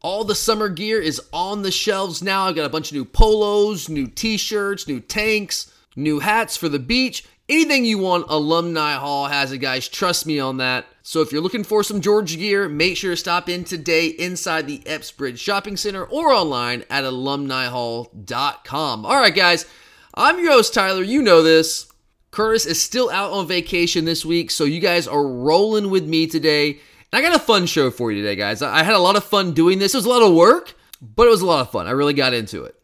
All the summer gear is on the shelves now. I've got a bunch of new polos, new t shirts, new tanks, new hats for the beach. Anything you want, Alumni Hall has it, guys. Trust me on that. So if you're looking for some Georgia gear, make sure to stop in today inside the Epps Bridge Shopping Center or online at alumnihall.com. All right, guys. I'm your host, Tyler. You know this. Curtis is still out on vacation this week, so you guys are rolling with me today. I got a fun show for you today, guys. I had a lot of fun doing this. It was a lot of work, but it was a lot of fun. I really got into it.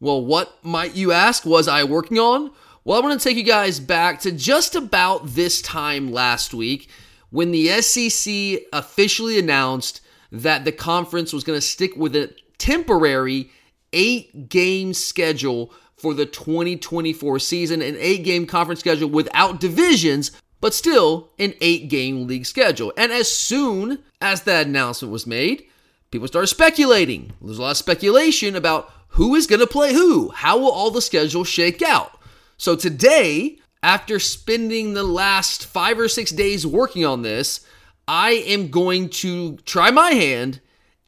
Well, what might you ask was I working on? Well, I want to take you guys back to just about this time last week when the SEC officially announced that the conference was going to stick with a temporary eight game schedule for the 2024 season, an eight game conference schedule without divisions, but still an eight game league schedule. And as soon as that announcement was made, people started speculating. There's a lot of speculation about who is going to play who. How will all the schedules shake out? So today, after spending the last five or six days working on this, I am going to try my hand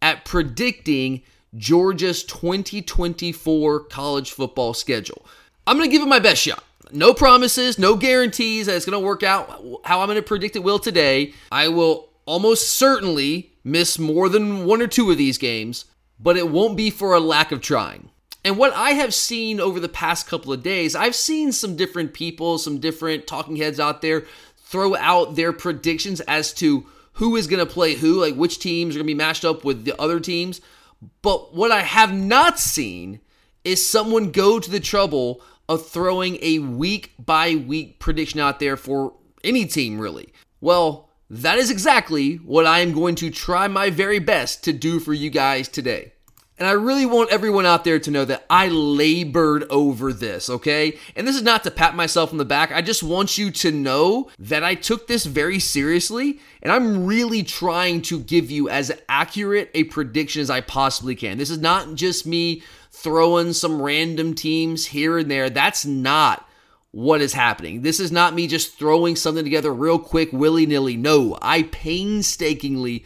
at predicting Georgia's 2024 college football schedule. I'm going to give it my best shot. No promises, no guarantees that it's going to work out how I'm going to predict it will today. I will almost certainly miss more than one or two of these games, but it won't be for a lack of trying. And what I have seen over the past couple of days, I've seen some different people, some different talking heads out there throw out their predictions as to who is going to play who, like which teams are going to be matched up with the other teams. But what I have not seen is someone go to the trouble of throwing a week by week prediction out there for any team, really? Well, that is exactly what I am going to try my very best to do for you guys today. And I really want everyone out there to know that I labored over this, okay? And this is not to pat myself on the back. I just want you to know that I took this very seriously and I'm really trying to give you as accurate a prediction as I possibly can. This is not just me throwing some random teams here and there. That's not what is happening. This is not me just throwing something together real quick, willy nilly. No, I painstakingly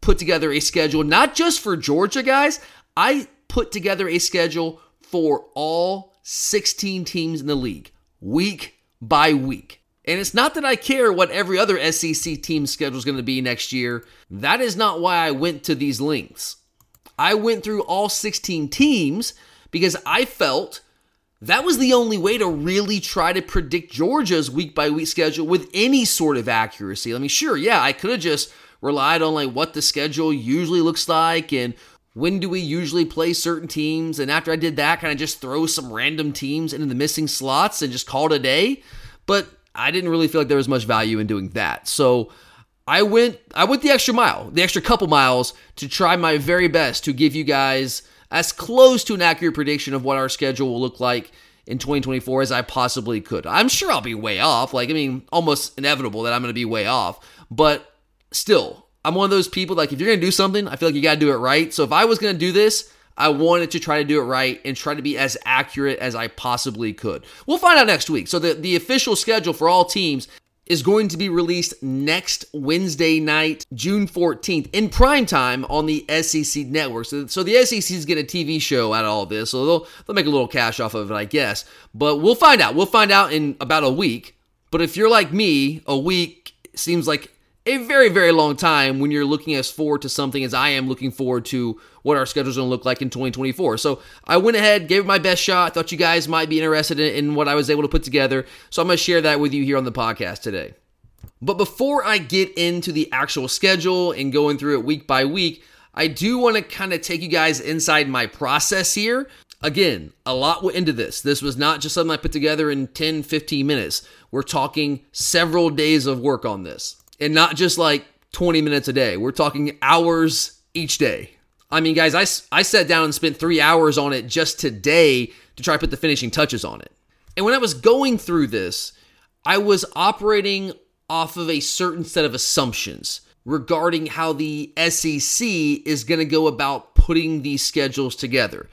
put together a schedule, not just for Georgia, guys. I put together a schedule for all 16 teams in the league, week by week. And it's not that I care what every other SEC team schedule is going to be next year. That is not why I went to these links. I went through all 16 teams because I felt that was the only way to really try to predict Georgia's week by week schedule with any sort of accuracy. I mean, sure, yeah, I could have just relied on like what the schedule usually looks like and when do we usually play certain teams and after I did that kind of just throw some random teams into the missing slots and just call it a day. But I didn't really feel like there was much value in doing that. So I went I went the extra mile, the extra couple miles to try my very best to give you guys as close to an accurate prediction of what our schedule will look like in 2024 as I possibly could. I'm sure I'll be way off, like I mean almost inevitable that I'm going to be way off, but still, I'm one of those people like if you're going to do something, I feel like you got to do it right. So if I was going to do this, I wanted to try to do it right and try to be as accurate as I possibly could. We'll find out next week. So the, the official schedule for all teams is going to be released next Wednesday night, June 14th, in prime time on the SEC network. So, so the SEC's getting a TV show out of all this, so they'll, they'll make a little cash off of it, I guess. But we'll find out. We'll find out in about a week. But if you're like me, a week seems like a very, very long time when you're looking as forward to something as I am looking forward to what our schedule is going to look like in 2024. So I went ahead, gave it my best shot. Thought you guys might be interested in, in what I was able to put together. So I'm going to share that with you here on the podcast today. But before I get into the actual schedule and going through it week by week, I do want to kind of take you guys inside my process here. Again, a lot went into this. This was not just something I put together in 10, 15 minutes. We're talking several days of work on this and not just like 20 minutes a day. We're talking hours each day. I mean, guys, I, I sat down and spent three hours on it just today to try to put the finishing touches on it. And when I was going through this, I was operating off of a certain set of assumptions regarding how the SEC is going to go about putting these schedules together.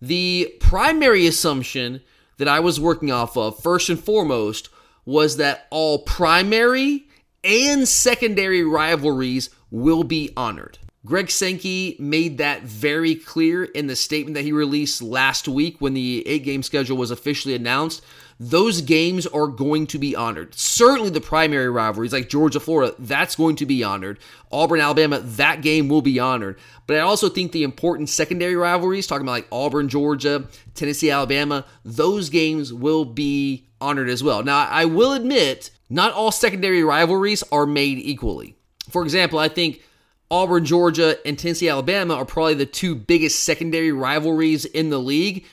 The primary assumption that I was working off of, first and foremost, was that all primary and secondary rivalries will be honored. Greg Sankey made that very clear in the statement that he released last week when the eight game schedule was officially announced. Those games are going to be honored. Certainly the primary rivalries like Georgia, Florida, that's going to be honored. Auburn, Alabama, that game will be honored. But I also think the important secondary rivalries, talking about like Auburn, Georgia, Tennessee, Alabama, those games will be honored as well. Now, I will admit, not all secondary rivalries are made equally. For example, I think Auburn, Georgia, and Tennessee, Alabama are probably the two biggest secondary rivalries in the league.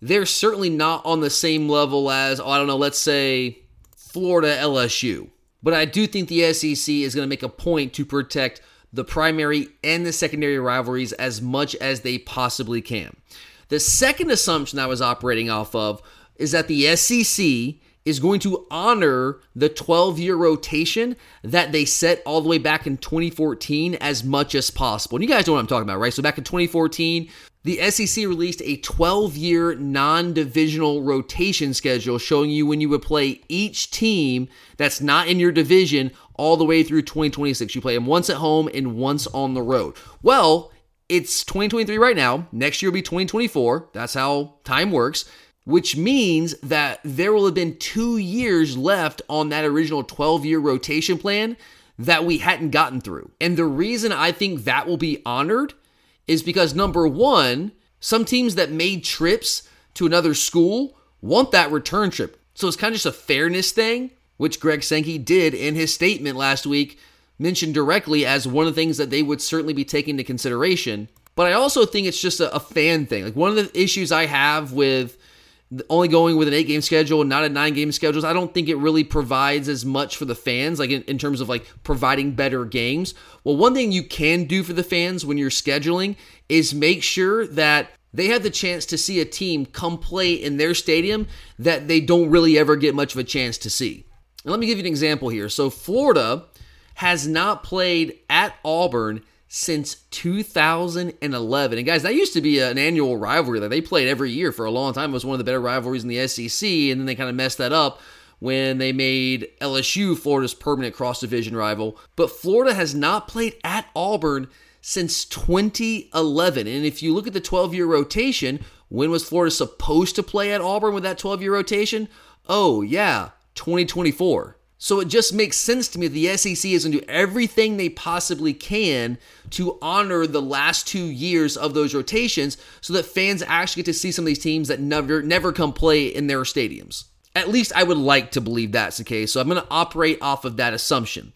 They're certainly not on the same level as, oh, I don't know, let's say Florida, LSU. But I do think the SEC is going to make a point to protect the primary and the secondary rivalries as much as they possibly can. The second assumption I was operating off of is that the SEC is going to honor the 12 year rotation that they set all the way back in 2014 as much as possible. And you guys know what I'm talking about, right? So back in 2014, the SEC released a 12 year non divisional rotation schedule showing you when you would play each team that's not in your division all the way through 2026. You play them once at home and once on the road. Well, it's 2023 right now. Next year will be 2024. That's how time works which means that there will have been two years left on that original 12 year rotation plan that we hadn't gotten through. And the reason I think that will be honored is because number one, some teams that made trips to another school want that return trip. So it's kind of just a fairness thing, which Greg Sankey did in his statement last week, mentioned directly as one of the things that they would certainly be taking into consideration. But I also think it's just a, a fan thing. Like one of the issues I have with only going with an eight game schedule and not a nine game schedule, I don't think it really provides as much for the fans, like in, in, terms of like providing better games. Well, one thing you can do for the fans when you're scheduling is make sure that they have the chance to see a team come play in their stadium that they don't really ever get much of a chance to see. And let me give you an example here. So, Florida has not played at Auburn since 2011. And guys, that used to be an annual rivalry that they played every year for a long time. It was one of the better rivalries in the SEC, and then they kind of messed that up when they made LSU Florida's permanent cross division rival. But Florida has not played at Auburn since 2011. And if you look at the 12 year rotation, when was Florida supposed to play at Auburn with that 12 year rotation? Oh, yeah, 2024. So it just makes sense to me that the SEC is going to do everything they possibly can to honor the last two years of those rotations so that fans actually get to see some of these teams that never never come play in their stadiums. At least I would like to believe that's the case. So I'm going to operate off of that assumption.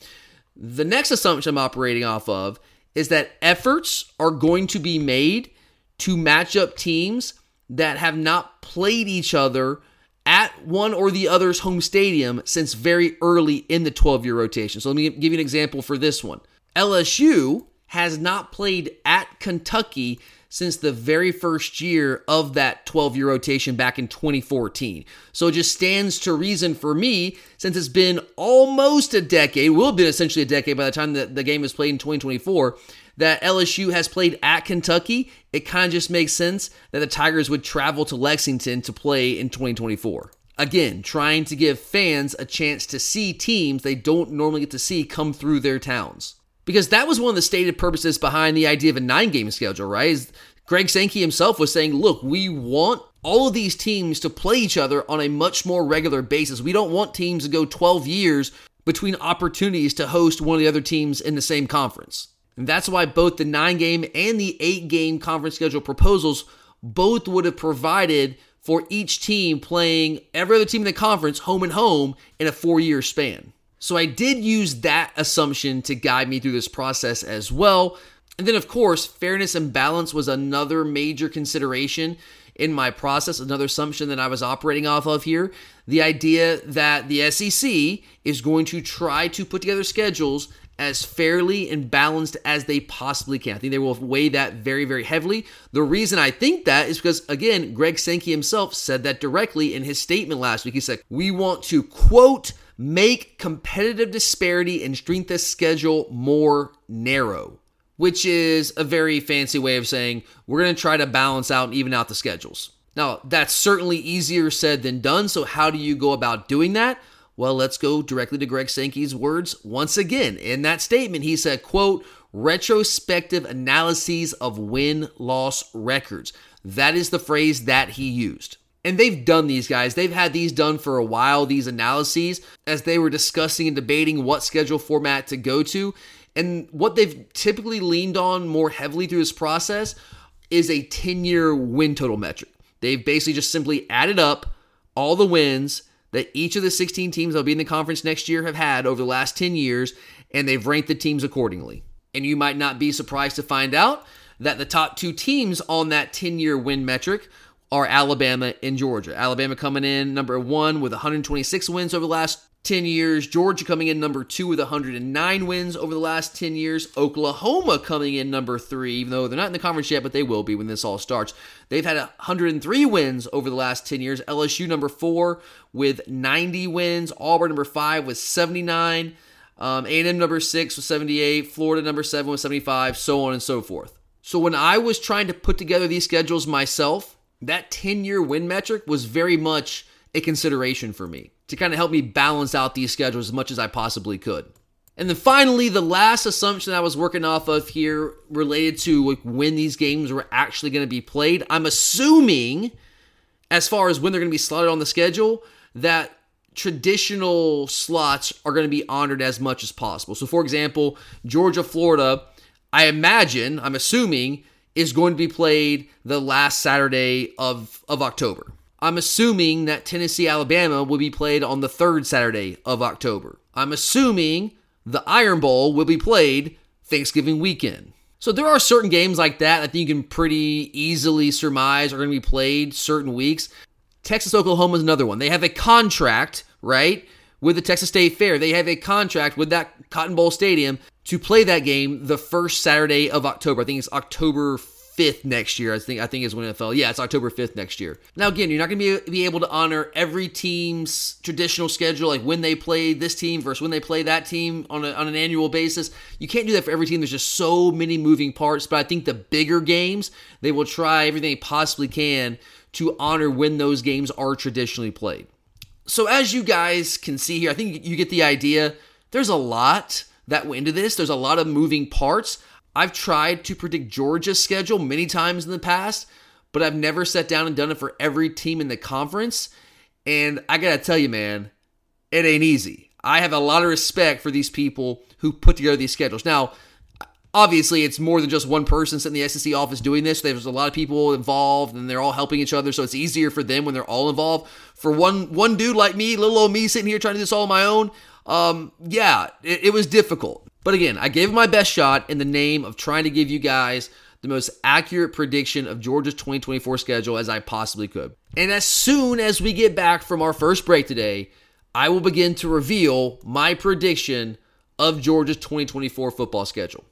The next assumption I'm operating off of is that efforts are going to be made to match up teams that have not played each other at one or the other's home stadium since very early in the 12 year rotation. So let me give you an example for this one. LSU has not played at Kentucky since the very first year of that 12 year rotation back in 2014. So it just stands to reason for me, since it's been almost a decade, will have been essentially a decade by the time that the game is played in 2024, that LSU has played at Kentucky, it kind of just makes sense that the Tigers would travel to Lexington to play in 2024. Again, trying to give fans a chance to see teams they don't normally get to see come through their towns. Because that was one of the stated purposes behind the idea of a nine game schedule, right? Greg Sankey himself was saying, look, we want all of these teams to play each other on a much more regular basis. We don't want teams to go 12 years between opportunities to host one of the other teams in the same conference. And that's why both the nine game and the eight game conference schedule proposals both would have provided for each team playing every other team in the conference home and home in a four year span. So I did use that assumption to guide me through this process as well. And then, of course, fairness and balance was another major consideration in my process, another assumption that I was operating off of here. The idea that the SEC is going to try to put together schedules as fairly and balanced as they possibly can. I think they will weigh that very, very heavily. The reason I think that is because, again, Greg Sankey himself said that directly in his statement last week. He said, We want to, quote, make competitive disparity and strength of schedule more narrow which is a very fancy way of saying we're going to try to balance out and even out the schedules. Now, that's certainly easier said than done. So, how do you go about doing that? Well, let's go directly to Greg Sankey's words once again. In that statement, he said, quote, retrospective analyses of win-loss records. That is the phrase that he used. And they've done these guys. They've had these done for a while, these analyses, as they were discussing and debating what schedule format to go to. And what they've typically leaned on more heavily through this process is a 10 year win total metric. They've basically just simply added up all the wins that each of the 16 teams that'll be in the conference next year have had over the last 10 years, and they've ranked the teams accordingly. And you might not be surprised to find out that the top two teams on that 10 year win metric are Alabama and Georgia. Alabama coming in number one with 126 wins over the last 10 years. Georgia coming in number two with 109 wins over the last 10 years. Oklahoma coming in number three, even though they're not in the conference yet, but they will be when this all starts. They've had 103 wins over the last 10 years. LSU number four with 90 wins. Auburn number five with 79. Um, A&M number six with 78. Florida number seven with 75. So on and so forth. So when I was trying to put together these schedules myself, that 10 year win metric was very much a consideration for me to kind of help me balance out these schedules as much as I possibly could. And then finally, the last assumption I was working off of here related to like when these games were actually going to be played. I'm assuming, as far as when they're going to be slotted on the schedule, that traditional slots are going to be honored as much as possible. So, for example, Georgia, Florida, I imagine, I'm assuming, is going to be played the last Saturday of, of October. I'm assuming that Tennessee Alabama will be played on the third Saturday of October. I'm assuming the Iron Bowl will be played Thanksgiving weekend. So there are certain games like that I think you can pretty easily surmise are going to be played certain weeks. Texas Oklahoma is another one. They have a contract, right, with the Texas State Fair. They have a contract with that Cotton Bowl Stadium to play that game the first Saturday of October. I think it's October 5th next year. I think I think is when fell. Yeah, it's October 5th next year. Now again, you're not going to be, be able to honor every team's traditional schedule, like when they play this team versus when they play that team on, a, on an annual basis. You can't do that for every team. There's just so many moving parts. But I think the bigger games, they will try everything they possibly can to honor when those games are traditionally played. So as you guys can see here, I think you get the idea. There's a lot that went into this. There's a lot of moving parts. I've tried to predict Georgia's schedule many times in the past, but I've never sat down and done it for every team in the conference. And I gotta tell you, man, it ain't easy. I have a lot of respect for these people who put together these schedules. Now, obviously, it's more than just one person sitting in the SEC office doing this. There's a lot of people involved, and they're all helping each other, so it's easier for them when they're all involved. For one one dude like me, little old me, sitting here trying to do this all on my own, um, yeah, it, it was difficult. But again, I gave my best shot in the name of trying to give you guys the most accurate prediction of Georgia's 2024 schedule as I possibly could. And as soon as we get back from our first break today, I will begin to reveal my prediction of Georgia's 2024 football schedule.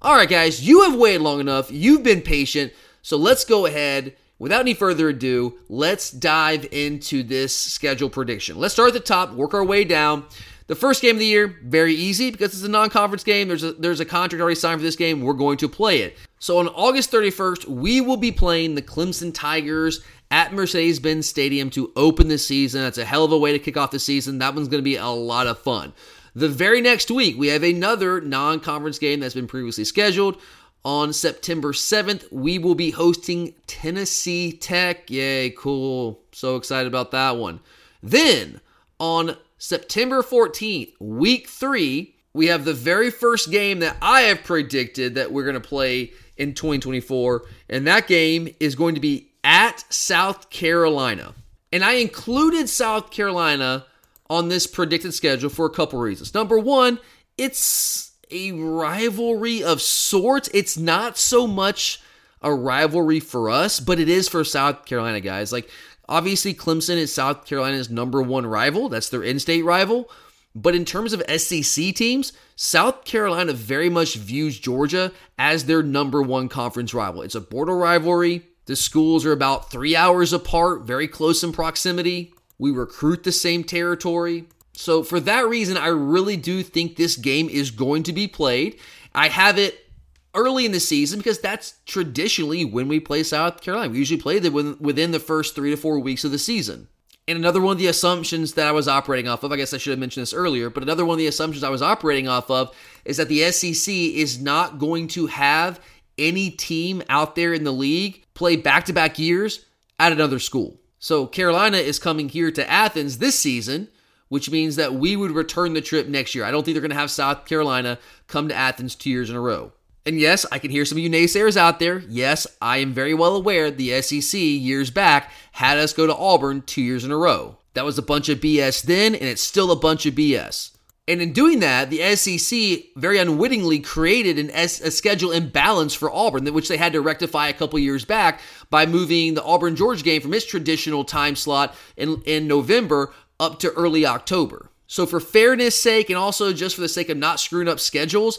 All right, guys, you have waited long enough. You've been patient. So let's go ahead. Without any further ado, let's dive into this schedule prediction. Let's start at the top, work our way down. The first game of the year, very easy because it's a non-conference game. There's a there's a contract already signed for this game. We're going to play it. So on August 31st, we will be playing the Clemson Tigers at Mercedes-Benz Stadium to open the season. That's a hell of a way to kick off the season. That one's going to be a lot of fun. The very next week, we have another non-conference game that's been previously scheduled. On September 7th, we will be hosting Tennessee Tech. Yay, cool. So excited about that one. Then, on September 14th, week three, we have the very first game that I have predicted that we're going to play in 2024. And that game is going to be at South Carolina. And I included South Carolina on this predicted schedule for a couple reasons. Number one, it's a rivalry of sorts. It's not so much a rivalry for us, but it is for South Carolina guys. Like obviously Clemson is South Carolina's number one rival. That's their in-state rival. But in terms of SEC teams, South Carolina very much views Georgia as their number one conference rival. It's a border rivalry. The schools are about three hours apart, very close in proximity. We recruit the same territory. So, for that reason, I really do think this game is going to be played. I have it early in the season because that's traditionally when we play South Carolina. We usually play them within the first three to four weeks of the season. And another one of the assumptions that I was operating off of, I guess I should have mentioned this earlier, but another one of the assumptions I was operating off of is that the SEC is not going to have any team out there in the league play back to back years at another school. So Carolina is coming here to Athens this season, which means that we would return the trip next year. I don't think they're going to have South Carolina come to Athens two years in a row. And yes, I can hear some of you naysayers out there. Yes, I am very well aware the SEC years back had us go to Auburn two years in a row. That was a bunch of BS then, and it's still a bunch of BS. And in doing that, the SEC very unwittingly created an S- a schedule imbalance for Auburn, which they had to rectify a couple years back by moving the Auburn Georgia game from its traditional time slot in, in November up to early October. So, for fairness' sake, and also just for the sake of not screwing up schedules,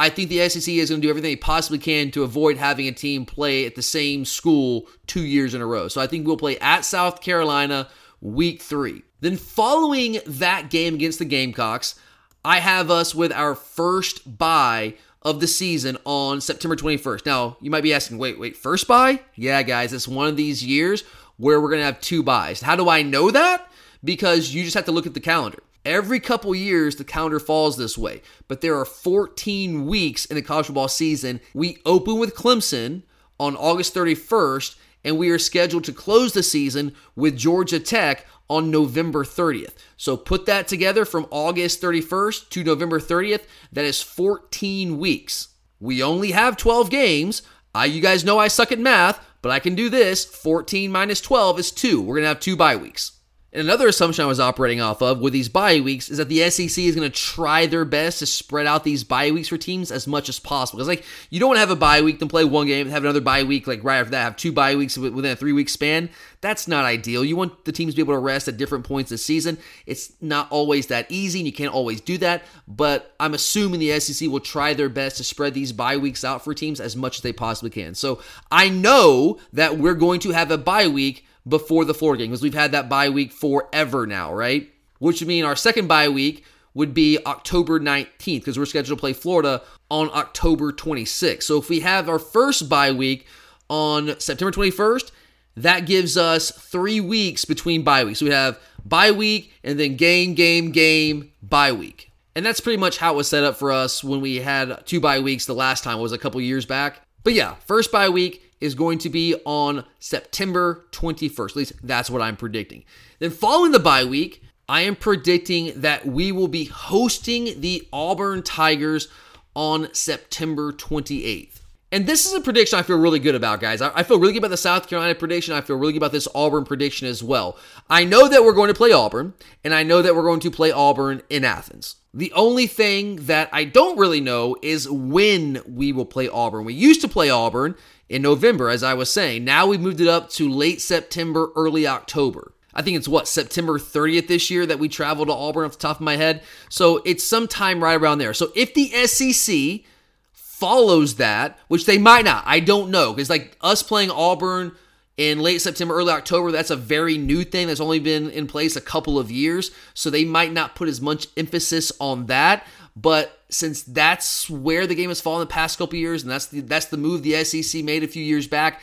I think the SEC is going to do everything they possibly can to avoid having a team play at the same school two years in a row. So, I think we'll play at South Carolina week three. Then, following that game against the Gamecocks, I have us with our first bye of the season on September 21st. Now, you might be asking, wait, wait, first bye? Yeah, guys, it's one of these years where we're going to have two byes. How do I know that? Because you just have to look at the calendar. Every couple years, the calendar falls this way, but there are 14 weeks in the college football season. We open with Clemson on August 31st, and we are scheduled to close the season with Georgia Tech on November 30th. So put that together from August 31st to November 30th. That is 14 weeks. We only have 12 games. I, you guys know I suck at math, but I can do this. 14 minus 12 is 2. We're going to have two bye weeks. And another assumption I was operating off of with these bye weeks is that the SEC is going to try their best to spread out these bye weeks for teams as much as possible. Because like you don't want to have a bye week, then play one game, have another bye week like right after that, have two bye weeks within a three week span. That's not ideal. You want the teams to be able to rest at different points this season. It's not always that easy, and you can't always do that. But I'm assuming the SEC will try their best to spread these bye weeks out for teams as much as they possibly can. So I know that we're going to have a bye week before the Florida game because we've had that bye week forever now, right? Which would mean our second bye week would be October 19th because we're scheduled to play Florida on October 26th. So if we have our first bye week on September 21st, that gives us three weeks between bye weeks. So we have bye week and then game, game, game, bye week. And that's pretty much how it was set up for us when we had two bye weeks the last time, was a couple years back. But yeah, first bye week, is going to be on September 21st. At least that's what I'm predicting. Then, following the bye week, I am predicting that we will be hosting the Auburn Tigers on September 28th. And this is a prediction I feel really good about, guys. I, feel really good about the South Carolina prediction. I feel really good about this Auburn prediction as well. I know that we're going to play Auburn, and I know that we're going to play Auburn in Athens. The only thing that I don't really know is when we will play Auburn. We used to play Auburn in November, as I was saying. Now we've moved it up to late September, early October. I think it's what, September 30th this year that we travel to Auburn off the top of my head. So it's sometime right around there. So if the SEC follows that, which they might not, I don't know. Because like us playing Auburn in late September, early October, that's a very new thing that's only been in place a couple of years. So they might not put as much emphasis on that. But since that's where the game has fallen the past couple years, and that's the that's the move the SEC made a few years back,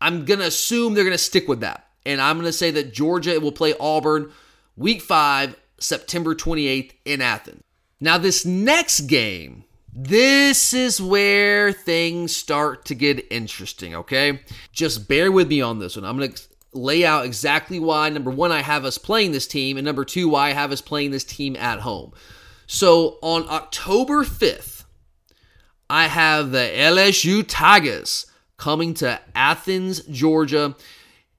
I'm gonna assume they're gonna stick with that. And I'm gonna say that Georgia will play Auburn week five, September 28th in Athens. Now, this next game, this is where things start to get interesting, okay? Just bear with me on this one. I'm gonna lay out exactly why. Number one, I have us playing this team, and number two, why I have us playing this team at home. So on October 5th, I have the LSU Tigers coming to Athens, Georgia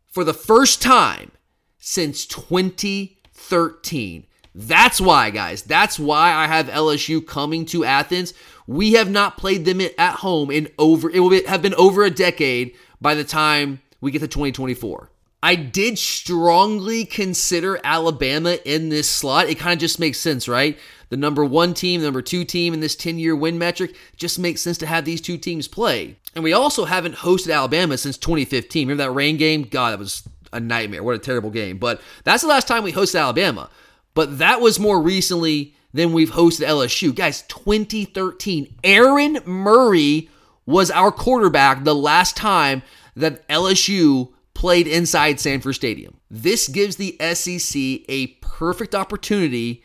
for the first time since 2013. That's why, guys. That's why I have LSU coming to Athens. We have not played them at home in over, it will have been over a decade by the time we get to 2024. I did strongly consider Alabama in this slot. It kind of just makes sense, right? The number one team, the number two team in this 10 year win metric, just makes sense to have these two teams play. And we also haven't hosted Alabama since 2015. Remember that rain game? God, that was a nightmare. What a terrible game. But that's the last time we hosted Alabama. But that was more recently than we've hosted LSU. Guys, 2013. Aaron Murray was our quarterback the last time that LSU played inside Sanford Stadium. This gives the SEC a perfect opportunity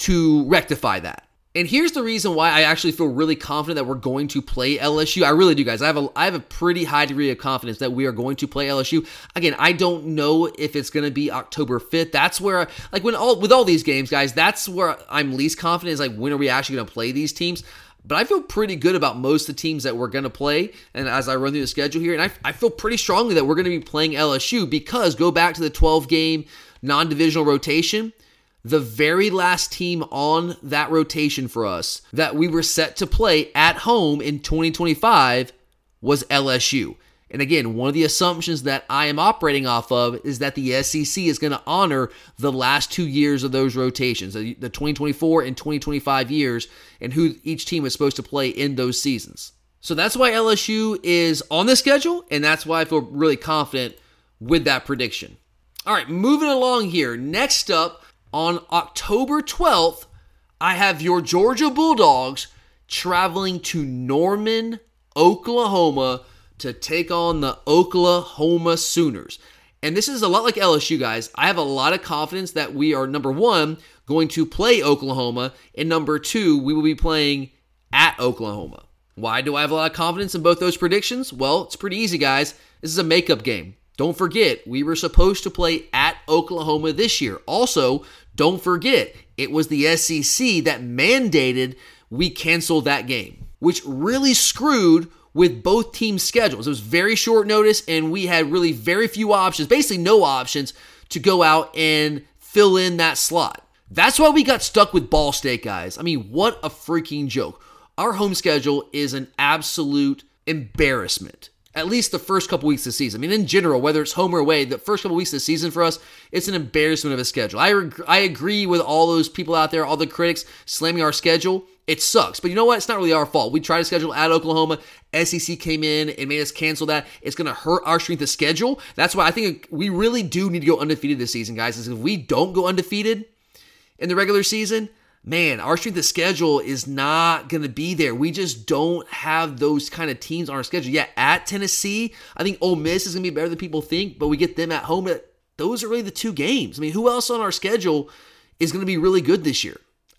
to rectify that. And here's the reason why I actually feel really confident that we're going to play LSU. I really do, guys. I have a I have a pretty high degree of confidence that we are going to play LSU. Again, I don't know if it's going to be October 5th. That's where like when all with all these games, guys, that's where I'm least confident is like when are we actually going to play these teams? But I feel pretty good about most of the teams that we're going to play. And as I run through the schedule here, and I, I feel pretty strongly that we're going to be playing LSU because go back to the 12 game non divisional rotation the very last team on that rotation for us that we were set to play at home in 2025 was LSU. And again, one of the assumptions that I am operating off of is that the SEC is going to honor the last two years of those rotations, the 2024 and 2025 years, and who each team is supposed to play in those seasons. So that's why LSU is on the schedule, and that's why I feel really confident with that prediction. All right, moving along here. Next up, on October 12th, I have your Georgia Bulldogs traveling to Norman, Oklahoma to take on the Oklahoma Sooners. And this is a lot like LSU, guys. I have a lot of confidence that we are, number one, going to play Oklahoma, and number two, we will be playing at Oklahoma. Why do I have a lot of confidence in both those predictions? Well, it's pretty easy, guys. This is a makeup game. Don't forget, we were supposed to play at Oklahoma this year. Also, don't forget, it was the SEC that mandated we cancel that game, which really screwed with both teams' schedules. It was very short notice, and we had really very few options, basically no options, to go out and fill in that slot. That's why we got stuck with Ball State, guys. I mean, what a freaking joke. Our home schedule is an absolute embarrassment at least the first couple weeks of the season. I mean, in general, whether it's home or away, the first couple weeks of the season for us, it's an embarrassment of a schedule. I, I agree with all those people out there, all the critics slamming our schedule. It sucks. But you know what? It's not really our fault. We tried to schedule at Oklahoma. SEC came in and made us cancel that. It's going to hurt our strength of schedule. That's why I think we really do need to go undefeated this season, guys. Is if we don't go undefeated in the regular season, man, our strength of schedule is not going to be there. We just don't have those kind of teams on our schedule. Yeah, at Tennessee, I think Ole Miss is going to be better than people think, but we get them at home. Those are really the two games. I mean, who else on our schedule is going to be really good this year?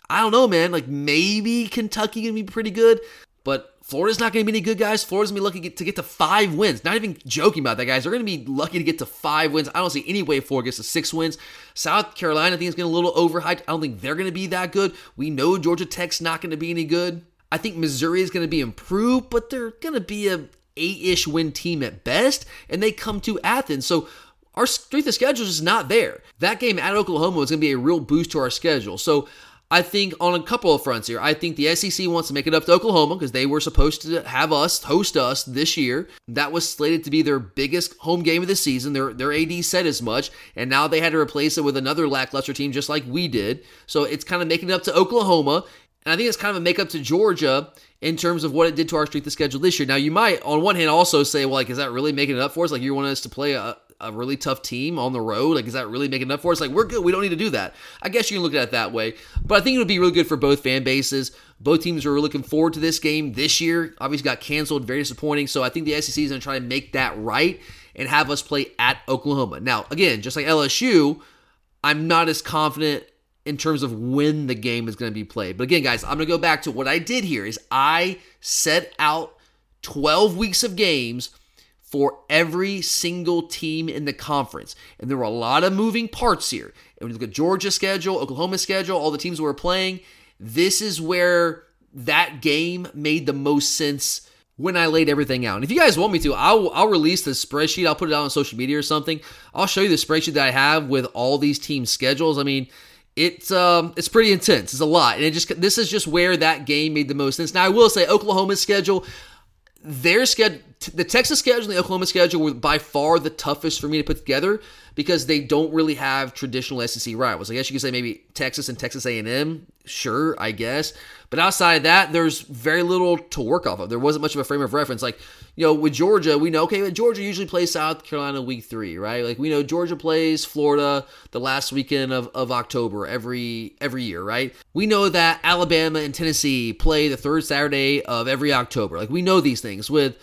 I don't know, man. Like maybe Kentucky going to be pretty good, but Florida's not going to be any good, guys. Florida's going to be lucky to get, to to five wins. Not even joking about that, guys. They're going to be lucky to get to five wins. I don't see any way Florida gets to six wins. South Carolina, I think, is getting a little overhyped. I don't think they're going to be that good. We know Georgia Tech's not going to be any good. I think Missouri is going to be improved, but they're going to be a eight-ish win team at best, and they come to Athens. So our strength of schedule is not there. That game at Oklahoma is going to be a real boost to our schedule. So I think on a couple of fronts here. I think the SEC wants to make it up to Oklahoma because they were supposed to have us host us this year. That was slated to be their biggest home game of the season. Their their AD said as much, and now they had to replace it with another lackluster team just like we did. So it's kind of making it up to Oklahoma, and I think it's kind of a make up to Georgia in terms of what it did to our strength of schedule this year. Now you might, on one hand, also say, well, like, is that really making it up for us? Like you want us to play a, a really tough team on the road? Like, is that really making enough for us? Like, we're good. We don't need to do that. I guess you can look at it that way. But I think it would be really good for both fan bases. Both teams are looking forward to this game this year. Obviously, got canceled. Very disappointing. So I think the SEC is going to try to make that right and have us play at Oklahoma. Now, again, just like LSU, I'm not as confident in terms of when the game is going to be played. But again, guys, I'm going to go back to what I did here is I set out 12 weeks of games for every single team in the conference. And there were a lot of moving parts here. And when you look at Georgia's schedule, Oklahoma's schedule, all the teams we were playing, this is where that game made the most sense when I laid everything out. And if you guys want me to, I'll, I'll release the spreadsheet. I'll put it out on social media or something. I'll show you the spreadsheet that I have with all these team schedules. I mean, it's um it's pretty intense. It's a lot, and it just this is just where that game made the most sense. Now I will say Oklahoma's schedule, their schedule, the Texas schedule and the Oklahoma schedule were by far the toughest for me to put together because they don't really have traditional SEC rivals. I guess you could say maybe Texas and Texas A&M. Sure, I guess. But outside of that, there's very little to work off of. There wasn't much of a frame of reference. Like, you know, with Georgia, we know, okay, Georgia usually plays South Carolina week three, right? Like we know Georgia plays Florida the last weekend of, of October every every year, right? We know that Alabama and Tennessee play the third Saturday of every October. Like we know these things. With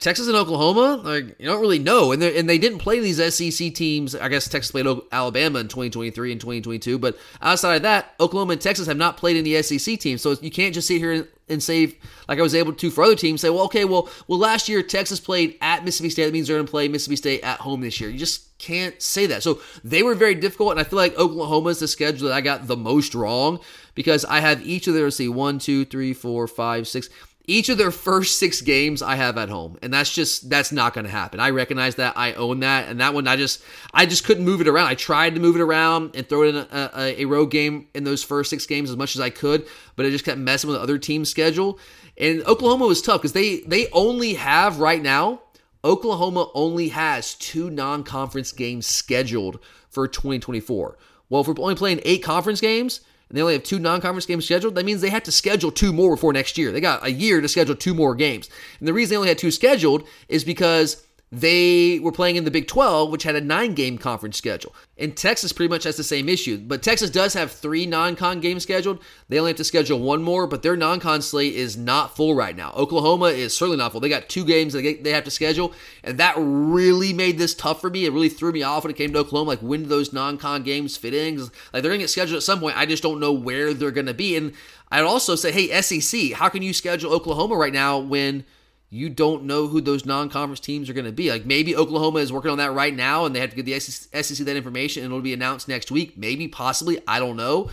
Texas and Oklahoma, like you don't really know, and and they didn't play these SEC teams. I guess Texas played Alabama in 2023 and 2022, but outside of that, Oklahoma and Texas have not played any SEC teams. So you can't just sit here and, say, like I was able to for other teams, say, well, okay, well, well, last year Texas played at Mississippi State. That means they're going to play Mississippi State at home this year. You just can't say that. So they were very difficult, and I feel like Oklahoma is the schedule that I got the most wrong because I have each of their, see, one, two, three, four, five, six each of their first six games I have at home, and that's just that's not going to happen. I recognize that. I own that, and that one I just I just couldn't move it around. I tried to move it around and throw it in a, a, a road game in those first six games as much as I could, but it just kept messing with the other team's schedule. And Oklahoma was tough because they they only have right now. Oklahoma only has two non-conference games scheduled for 2024. Well, if we're only playing eight conference games, and they only have two non-conference games scheduled, that means they have to schedule two more before next year. They got a year to schedule two more games. And the reason they only had two scheduled is because they were playing in the Big 12, which had a nine game conference schedule. And Texas pretty much has the same issue. But Texas does have three non con games scheduled. They only have to schedule one more, but their non con slate is not full right now. Oklahoma is certainly not full. They got two games that they have to schedule. And that really made this tough for me. It really threw me off when it came to Oklahoma. Like, when do those non con games fit in? Like, they're going to get scheduled at some point. I just don't know where they're going to be. And I'd also say, hey, SEC, how can you schedule Oklahoma right now when you don't know who those non-conference teams are going to be. Like maybe Oklahoma is working on that right now, and they have to give the SEC that information, and it'll be announced next week. Maybe, possibly, I don't know,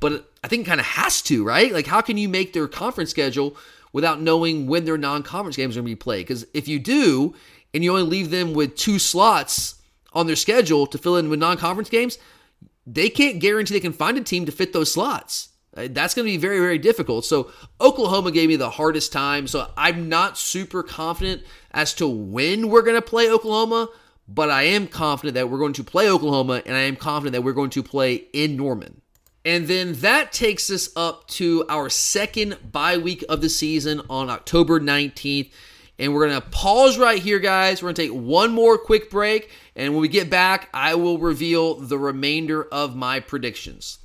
but I think it kind of has to, right? Like, how can you make their conference schedule without knowing when their non-conference games are going to be played? Because if you do, and you only leave them with two slots on their schedule to fill in with non-conference games, they can't guarantee they can find a team to fit those slots. Uh, that's going to be very, very difficult. So, Oklahoma gave me the hardest time. So, I'm not super confident as to when we're going to play Oklahoma, but I am confident that we're going to play Oklahoma, and I am confident that we're going to play in Norman. And then that takes us up to our second bye week of the season on October 19th. And we're going to pause right here, guys. We're going to take one more quick break. And when we get back, I will reveal the remainder of my predictions.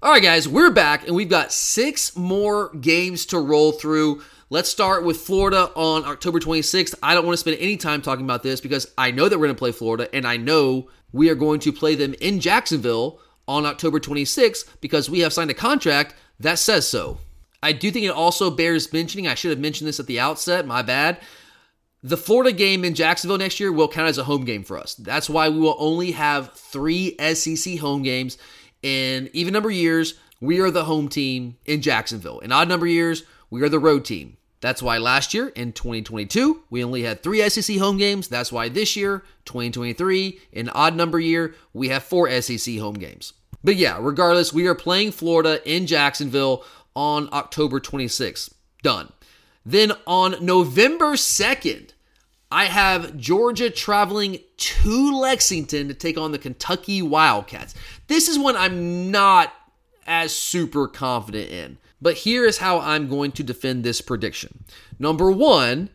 All right, guys, we're back and we've got six more games to roll through. Let's start with Florida on October 26th. I don't want to spend any time talking about this because I know that we're going to play Florida and I know we are going to play them in Jacksonville on October 26th because we have signed a contract that says so. I do think it also bears mentioning, I should have mentioned this at the outset, my bad. The Florida game in Jacksonville next year will count as a home game for us. That's why we will only have three SEC home games in even number years, we are the home team in Jacksonville. In odd number years, we are the road team. That's why last year in 2022, we only had three SEC home games. That's why this year, 2023, in odd number year, we have four SEC home games. But yeah, regardless, we are playing Florida in Jacksonville on October 26th. Done. Then on November 2nd, I have Georgia traveling to Lexington to take on the Kentucky Wildcats. This is one I'm not as super confident in. But here is how I'm going to defend this prediction. Number one,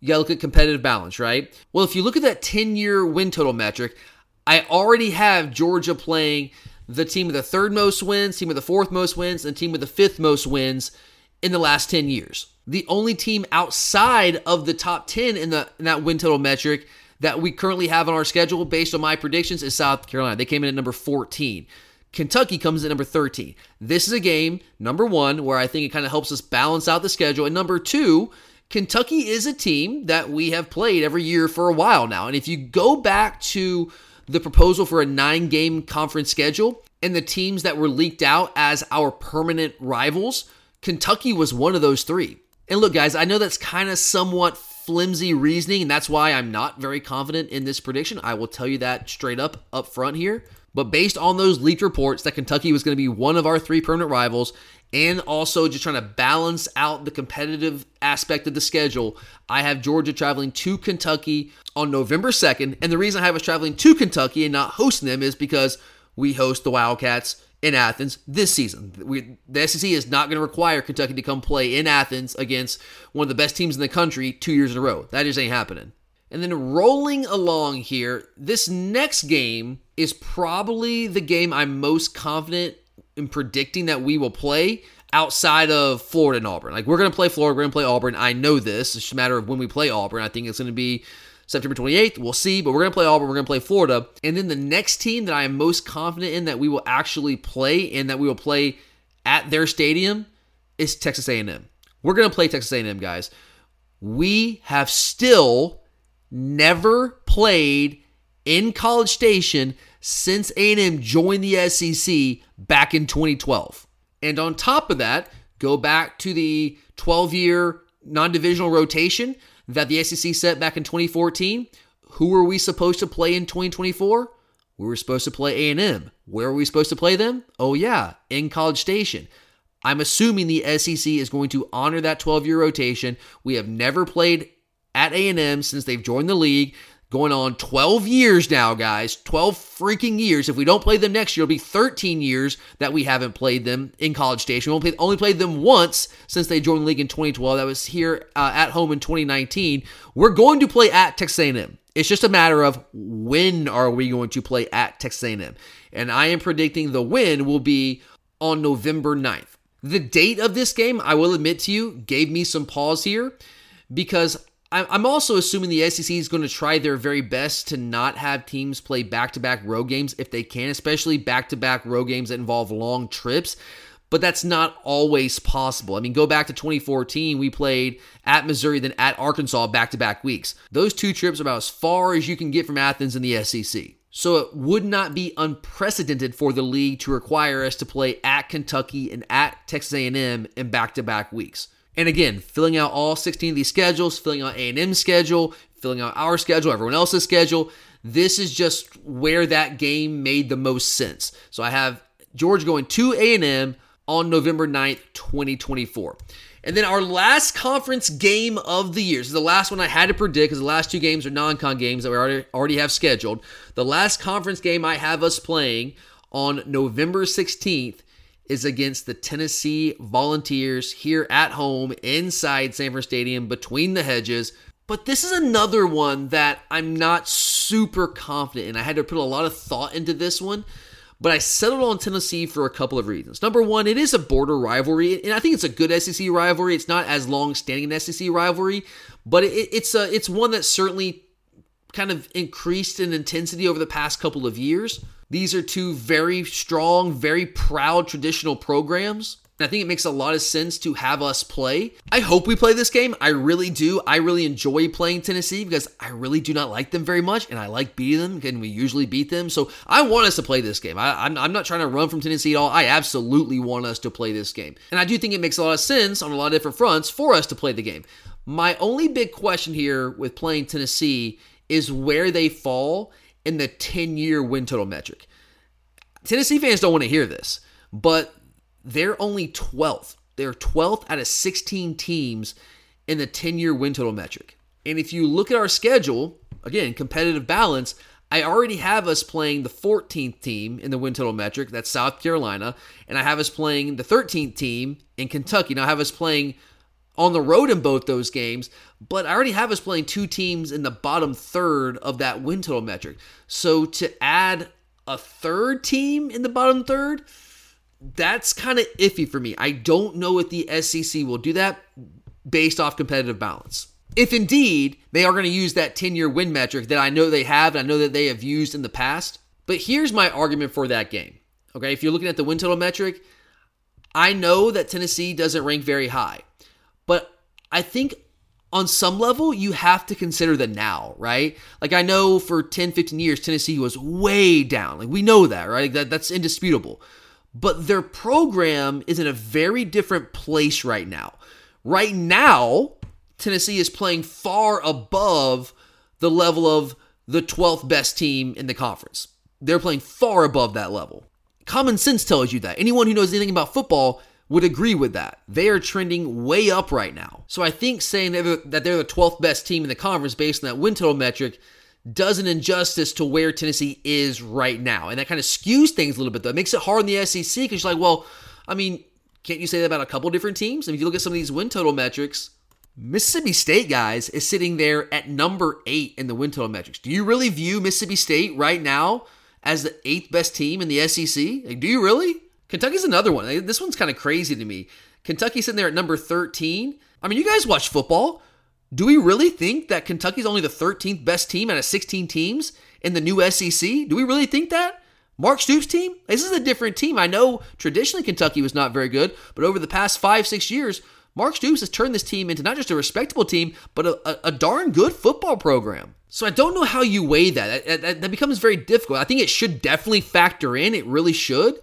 you gotta look at competitive balance, right? Well, if you look at that 10 year win total metric, I already have Georgia playing the team with the third most wins, team with the fourth most wins, and team with the fifth most wins in the last 10 years. The only team outside of the top 10 in, the, in that win total metric that we currently have on our schedule based on my predictions is South Carolina. They came in at number 14. Kentucky comes at number 13. This is a game, number one, where I think it kind of helps us balance out the schedule. And number two, Kentucky is a team that we have played every year for a while now. And if you go back to the proposal for a nine game conference schedule and the teams that were leaked out as our permanent rivals, Kentucky was one of those three. And look, guys, I know that's kind of somewhat flimsy reasoning, and that's why I'm not very confident in this prediction. I will tell you that straight up up front here. But based on those leaked reports that Kentucky was going to be one of our three permanent rivals, and also just trying to balance out the competitive aspect of the schedule, I have Georgia traveling to Kentucky on November 2nd. And the reason I have us traveling to Kentucky and not hosting them is because we host the Wildcats in Athens this season. We, the SEC is not going to require Kentucky to come play in Athens against one of the best teams in the country two years in a row. That just ain't happening. And then rolling along here, this next game is probably the game I'm most confident in predicting that we will play outside of Florida and Auburn. Like we're going to play Florida, we're going to play Auburn. I know this. It's just a matter of when we play Auburn. I think it's going to be September 28th. We'll see, but we're going to play Auburn, we're going to play Florida. And then the next team that I am most confident in that we will actually play and that we will play at their stadium is Texas A&M. We're going to play Texas A&M, guys. We have still never played in College Station since A&M joined the SEC back in 2012. And on top of that, go back to the 12-year non-divisional rotation that the SEC set back in 2014. Who were we supposed to play in 2024? We were supposed to play A&M. Where are we supposed to play them? Oh yeah, in College Station. I'm assuming the SEC is going to honor that 12-year rotation. We have never played at A&M since they've joined the league going on 12 years now, guys. 12 freaking years. If we don't play them next year, it'll be 13 years that we haven't played them in College Station. We only played them once since they joined the league in 2012. That was here uh, at home in 2019. We're going to play at Texas A&M. It's just a matter of when are we going to play at Texas A&M. And I am predicting the win will be on November 9th. The date of this game, I will admit to you, gave me some pause here because I'm also assuming the SEC is going to try their very best to not have teams play back to back road games if they can, especially back to back road games that involve long trips. But that's not always possible. I mean, go back to 2014, we played at Missouri, then at Arkansas back to back weeks. Those two trips are about as far as you can get from Athens in the SEC. So it would not be unprecedented for the league to require us to play at Kentucky and at Texas A&M in back-to-back weeks. And again, filling out all 16 of these schedules, filling out A&M's schedule, filling out our schedule, everyone else's schedule. This is just where that game made the most sense. So I have George going to A&M on November 9th, 2024. And then our last conference game of the year. This is the last one I had to predict because the last two games are non-con games that we already, already have scheduled. The last conference game I have us playing on November 16th is against the Tennessee Volunteers here at home inside Sanford Stadium between the hedges. But this is another one that I'm not super confident in. I had to put a lot of thought into this one, but I settled on Tennessee for a couple of reasons. Number one, it is a border rivalry, and I think it's a good SEC rivalry. It's not as long standing an SEC rivalry, but it, it's a it's one that certainly kind of increased in intensity over the past couple of years. These are two very strong, very proud traditional programs. I think it makes a lot of sense to have us play. I hope we play this game. I really do. I really enjoy playing Tennessee because I really do not like them very much, and I like beating them, and we usually beat them. So I want us to play this game. I, am not trying to run from Tennessee at all. I absolutely want us to play this game. And I do think it makes a lot of sense on a lot of different fronts for us to play the game. My only big question here with playing Tennessee is where they fall in the 10 year win total metric. Tennessee fans don't want to hear this, but they're only 12th. They're 12th out of 16 teams in the 10 year win total metric. And if you look at our schedule, again, competitive balance, I already have us playing the 14th team in the win total metric, that's South Carolina, and I have us playing the 13th team in Kentucky. Now I have us playing on the road in both those games, but I already have us playing two teams in the bottom third of that win total metric. So to add a third team in the bottom third, that's kind of iffy for me. I don't know if the SEC will do that based off competitive balance. If indeed they are going to use that 10 year win metric that I know they have and I know that they have used in the past. But here's my argument for that game. Okay, if you're looking at the win total metric, I know that Tennessee doesn't rank very high. But I think on some level, you have to consider the now, right? Like I know for 10, 15 years, Tennessee was way down. Like we know that, right? That, that's indisputable. But their program is in a very different place right now. Right now, Tennessee is playing far above the level of the 12th best team in the conference. They're playing far above that level. Common sense tells you that. Anyone who knows anything about football would agree with that. They are trending way up right now. So I think saying that they're the 12th best team in the conference based on that win total metric does an injustice to where Tennessee is right now. And that kind of skews things a little bit, though. It makes it hard in the SEC because you're like, well, I mean, can't you say that about a couple different teams? I mean, if you look at some of these win total metrics, Mississippi State, guys, is sitting there at number eight in the win total metrics. Do you really view Mississippi State right now as the eighth best team in the SEC? Like, do you really? Kentucky's another one. This one's kind of crazy to me. Kentucky's sitting there at number 13. I mean, you guys watch football. Do we really think that Kentucky's only the 13th best team out of 16 teams in the new SEC? Do we really think that? Mark Stoops' team? This is a different team. I know traditionally Kentucky was not very good, but over the past five, six years, Mark Stoops has turned this team into not just a respectable team, but a, a, a darn good football program. So I don't know how you weigh that. That, that. that becomes very difficult. I think it should definitely factor in. It really should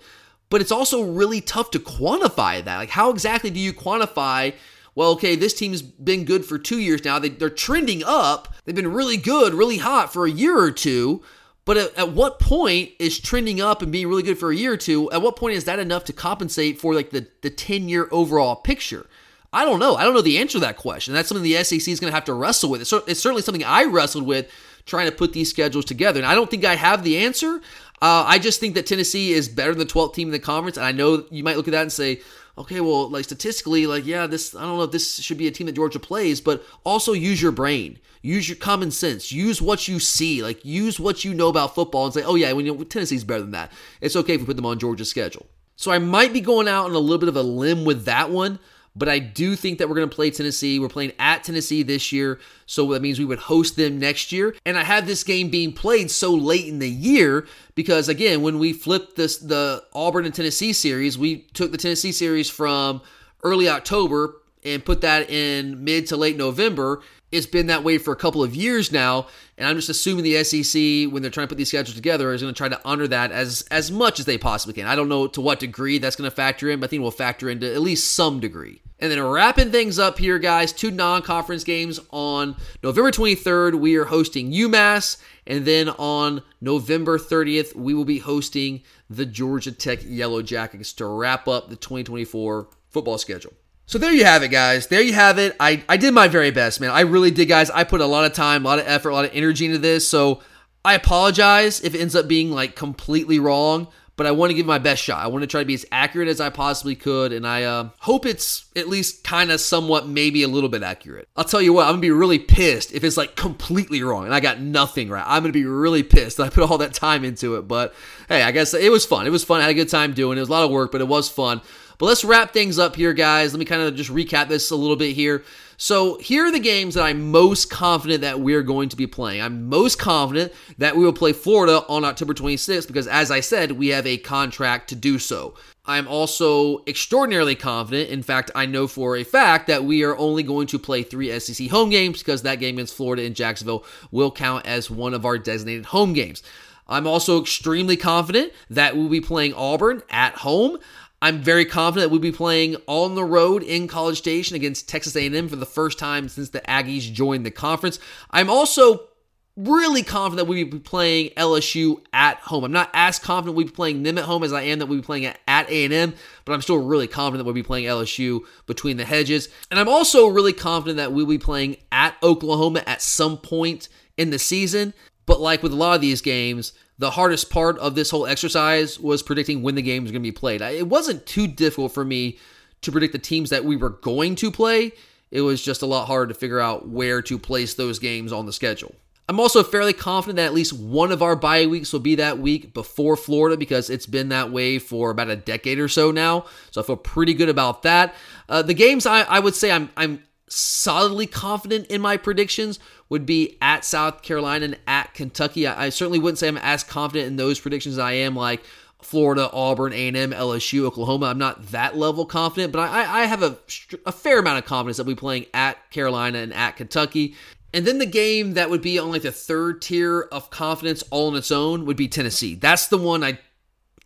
but it's also really tough to quantify that. Like, how exactly do you quantify? Well, okay, this team's been good for two years now. They, are trending up. They've been really good, really hot for a year or two. But at, at, what point is trending up and being really good for a year or two? At what point is that enough to compensate for like the the ten year overall picture? I don't know. I don't know the answer to that question. That's something the SEC is going to have to wrestle with. It's, it's certainly something I wrestled with trying to put these schedules together. And I don't think I have the answer. Uh, I just think that Tennessee is better than the 12th team in the conference, and I know you might look at that and say, okay, well, like statistically, like yeah, this I don't know if this should be a team that Georgia plays, but also use your brain, use your common sense, use what you see, like use what you know about football, and say, oh yeah, when you Tennessee's better than that. It's okay if we put them on Georgia's schedule. So I might be going out on a little bit of a limb with that one. But I do think that we're going to play Tennessee. We're playing at Tennessee this year. So that means we would host them next year. And I have this game being played so late in the year because, again, when we flipped this, the Auburn and Tennessee series, we took the Tennessee series from early October and put that in mid to late November. It's been that way for a couple of years now, and I'm just assuming the SEC, when they're trying to put these schedules together, is going to try to honor that as as much as they possibly can. I don't know to what degree that's going to factor in, but I think it will factor into at least some degree. And then wrapping things up here, guys, two non conference games on November 23rd. We are hosting UMass. And then on November 30th, we will be hosting the Georgia Tech Yellow Jackets to wrap up the 2024 football schedule. So there you have it, guys. There you have it. I, I did my very best, man. I really did, guys. I put a lot of time, a lot of effort, a lot of energy into this. So I apologize if it ends up being like completely wrong but I want to give my best shot. I want to try to be as accurate as I possibly could, and I uh, hope it's at least kind of somewhat, maybe a little bit accurate. I'll tell you what, I'm gonna be really pissed if it's like completely wrong and I got nothing right. I'm gonna be really pissed that I put all that time into it. But hey, I guess it was fun. It was fun. I had a good time doing it. It was a lot of work, but it was fun. But let's wrap things up here, guys. Let me kind of just recap this a little bit here. So here are the games that I'm most confident that we're going to be playing. I'm most confident that we will play Florida on October 26th because, as I said, we have a contract to do so. I'm also extraordinarily confident. In fact, I know for a fact that we are only going to play three SEC home games because that game against Florida in Jacksonville will count as one of our designated home games. I'm also extremely confident that we'll be playing Auburn at home. I'm very confident that we'll be playing on the road in College Station against Texas A&M for the first time since the Aggies joined the conference. I'm also really confident that we'll be playing LSU at home. I'm not as confident we'll be playing them at home as I am that we'll be playing at, A&M, but I'm still really confident that we'll be playing LSU between the hedges. And I'm also really confident that we'll be playing at Oklahoma at some point in the season. But like with a lot of these games, the hardest part of this whole exercise was predicting when the game was going to be played. It wasn't too difficult for me to predict the teams that we were going to play. It was just a lot harder to figure out where to place those games on the schedule. I'm also fairly confident that at least one of our bye weeks will be that week before Florida because it's been that way for about a decade or so now. So I feel pretty good about that. Uh, the games I, I would say I'm I'm solidly confident in my predictions would be at South Carolina and at Kentucky. I, I, certainly wouldn't say I'm as confident in those predictions as I am like Florida, Auburn, A&M, LSU, Oklahoma. I'm not that level confident, but I, I have a, a fair amount of confidence that we'll be playing at Carolina and at Kentucky. And then the game that would be on like the third tier of confidence all on its own would be Tennessee. That's the one I'm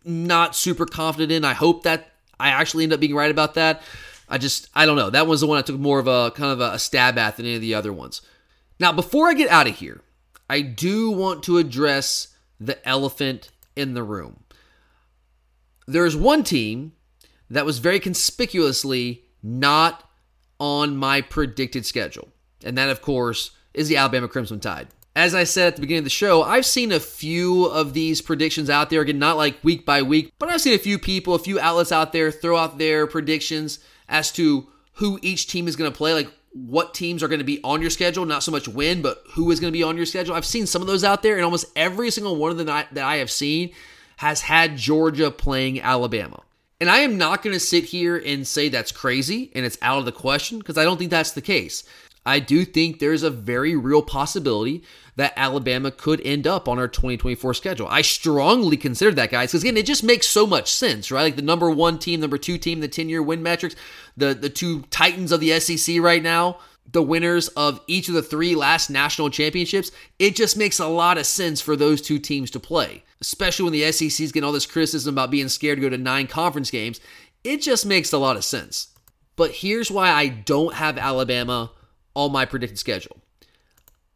not super confident in. I hope that I actually end up being right about that. I just I don't know. That was the one I took more of a kind of a stab at than any of the other ones. Now, before I get out of here, I do want to address the elephant in the room. There's one team that was very conspicuously not on my predicted schedule. And that, of course, is the Alabama Crimson Tide. As I said at the beginning of the show, I've seen a few of these predictions out there. Again, not like week by week, but I've seen a few people, a few outlets out there throw out their predictions as to who each team is going to play. Like what teams are going to be on your schedule, not so much when, but who is going to be on your schedule. I've seen some of those out there, and almost every single one of them that I, have seen has had Georgia playing Alabama. And I am not going to sit here and say that's crazy and it's out of the question because I don't think that's the case. I do think there's a very real possibility that Alabama could end up on our 2024 schedule. I strongly consider that, guys, because again, it just makes so much sense, right? Like the number one team, number two team, the 10 year win metrics, the, the two titans of the SEC right now, the winners of each of the three last national championships. It just makes a lot of sense for those two teams to play, especially when the SEC is getting all this criticism about being scared to go to nine conference games. It just makes a lot of sense. But here's why I don't have Alabama on my predicted schedule.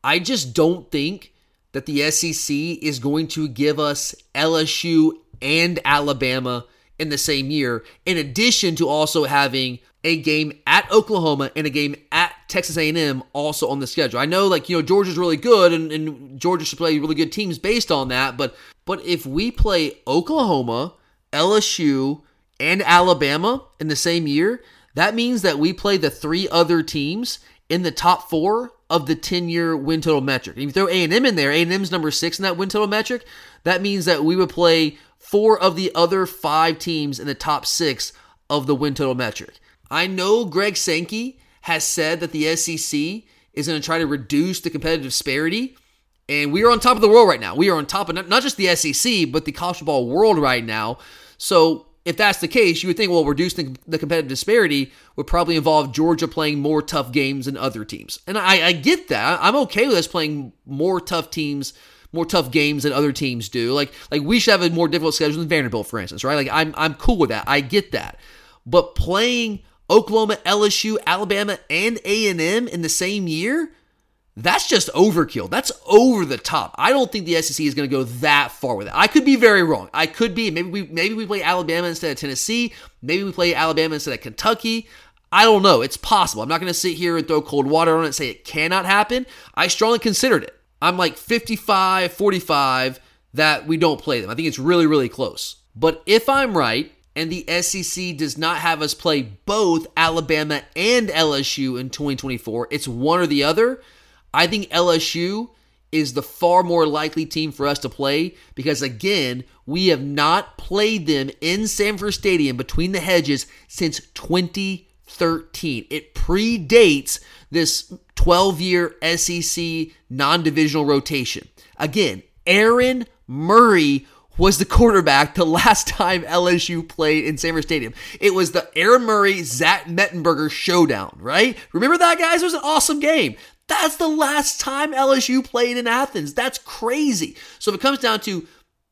I just don't think that the SEC is going to give us LSU and Alabama in the same year, in addition to also having a game at Oklahoma and a game at Texas A&M also on the schedule. I know, like you know, Georgia's really good, and, and Georgia should play really good teams based on that. But but if we play Oklahoma, LSU, and Alabama in the same year, that means that we play the three other teams in the top four of the 10-year win total metric. If you throw A&M in there, A&M's number six in that win total metric. That means that we would play four of the other five teams in the top six of the win total metric. I know Greg Sankey has said that the SEC is going to try to reduce the competitive disparity. And we are on top of the world right now. We are on top of not just the SEC, but the college football world right now. So if that's the case, you would think, well, reducing the competitive disparity would probably involve Georgia playing more tough games than other teams. And I, I get that. I'm okay with us playing more tough teams, more tough games than other teams do. Like, like we should have a more difficult schedule than Vanderbilt, for instance, right? Like, I'm, I'm cool with that. I get that. But playing Oklahoma, LSU, Alabama, and A&M in the same year, that's just overkill. That's over the top. I don't think the SEC is going to go that far with it. I could be very wrong. I could be. Maybe we maybe we play Alabama instead of Tennessee. Maybe we play Alabama instead of Kentucky. I don't know. It's possible. I'm not going to sit here and throw cold water on it and say it cannot happen. I strongly considered it. I'm like 55 45 that we don't play them. I think it's really, really close. But if I'm right, and the SEC does not have us play both Alabama and LSU in 2024, it's one or the other I think LSU is the far more likely team for us to play because, again, we have not played them in Sanford Stadium between the hedges since 2013. It predates this 12 year SEC non divisional rotation. Again, Aaron Murray was the quarterback the last time LSU played in Sanford Stadium. It was the Aaron Murray Zach Mettenberger showdown, right? Remember that, guys? It was an awesome game. That's the last time LSU played in Athens. That's crazy. So if it comes down to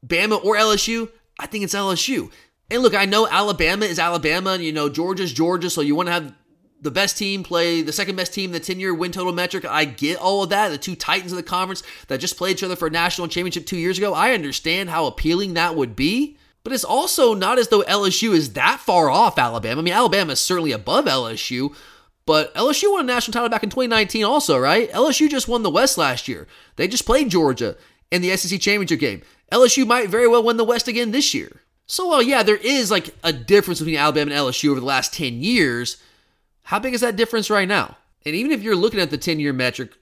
Bama or LSU, I think it's LSU. And look, I know Alabama is Alabama, and you know Georgia's Georgia, so you want to have the best team play the second best team, the 10 year win total metric. I get all of that. The two titans of the conference that just played each other for a national championship two years ago. I understand how appealing that would be. But it's also not as though LSU is that far off Alabama. I mean, Alabama is certainly above LSU, but LSU won a national title back in 2019 also, right? LSU just won the West last year. They just played Georgia in the SEC championship game. LSU might very well win the West again this year. So, well, yeah, there is like a difference between Alabama and LSU over the last 10 years. How big is that difference right now? And even if you're looking at the 10 year metric,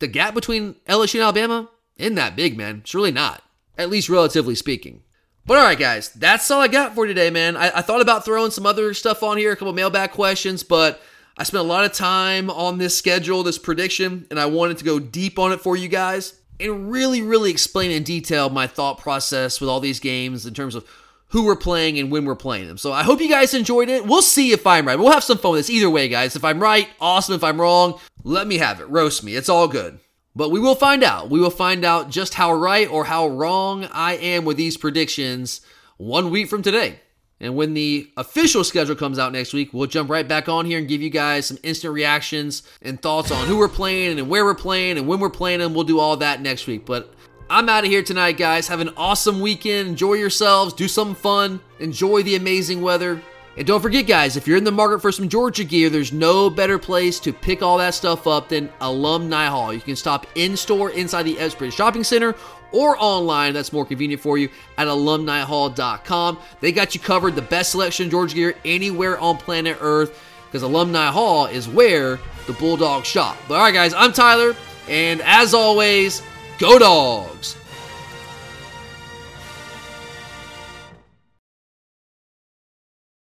the gap between LSU and Alabama isn't that big, man. It's really not, at least relatively speaking. But all right, guys, that's all I got for today, man. I, I thought about throwing some other stuff on here, a couple mailbag questions, but I spent a lot of time on this schedule, this prediction, and I wanted to go deep on it for you guys. and really, really explain in detail my thought process with all these games in terms of who we're playing and when we're playing them. So I hope you guys enjoyed it. We'll see if I'm right. We'll have some fun with this either way, guys. If I'm right, awesome. If I'm wrong, let me have it. Roast me. It's all good. But we will find out. We will find out just how right or how wrong I am with these predictions one week from today. And when the official schedule comes out next week, we'll jump right back on here and give you guys some instant reactions and thoughts on who we're playing and where we're playing and when we're playing them. We'll do all that next week. But I'm out of here tonight, guys. Have an awesome weekend. Enjoy yourselves. Do something fun. Enjoy the amazing weather. And don't forget, guys, if you're in the market for some Georgia gear, there's no better place to pick all that stuff up than Alumni Hall. You can stop in store inside the Epps Shopping Center or online. That's more convenient for you at alumnihall.com. They got you covered the best selection of Georgia gear anywhere on planet Earth because Alumni Hall is where the Bulldogs shop. But all right, guys, I'm Tyler, and as always, go dogs!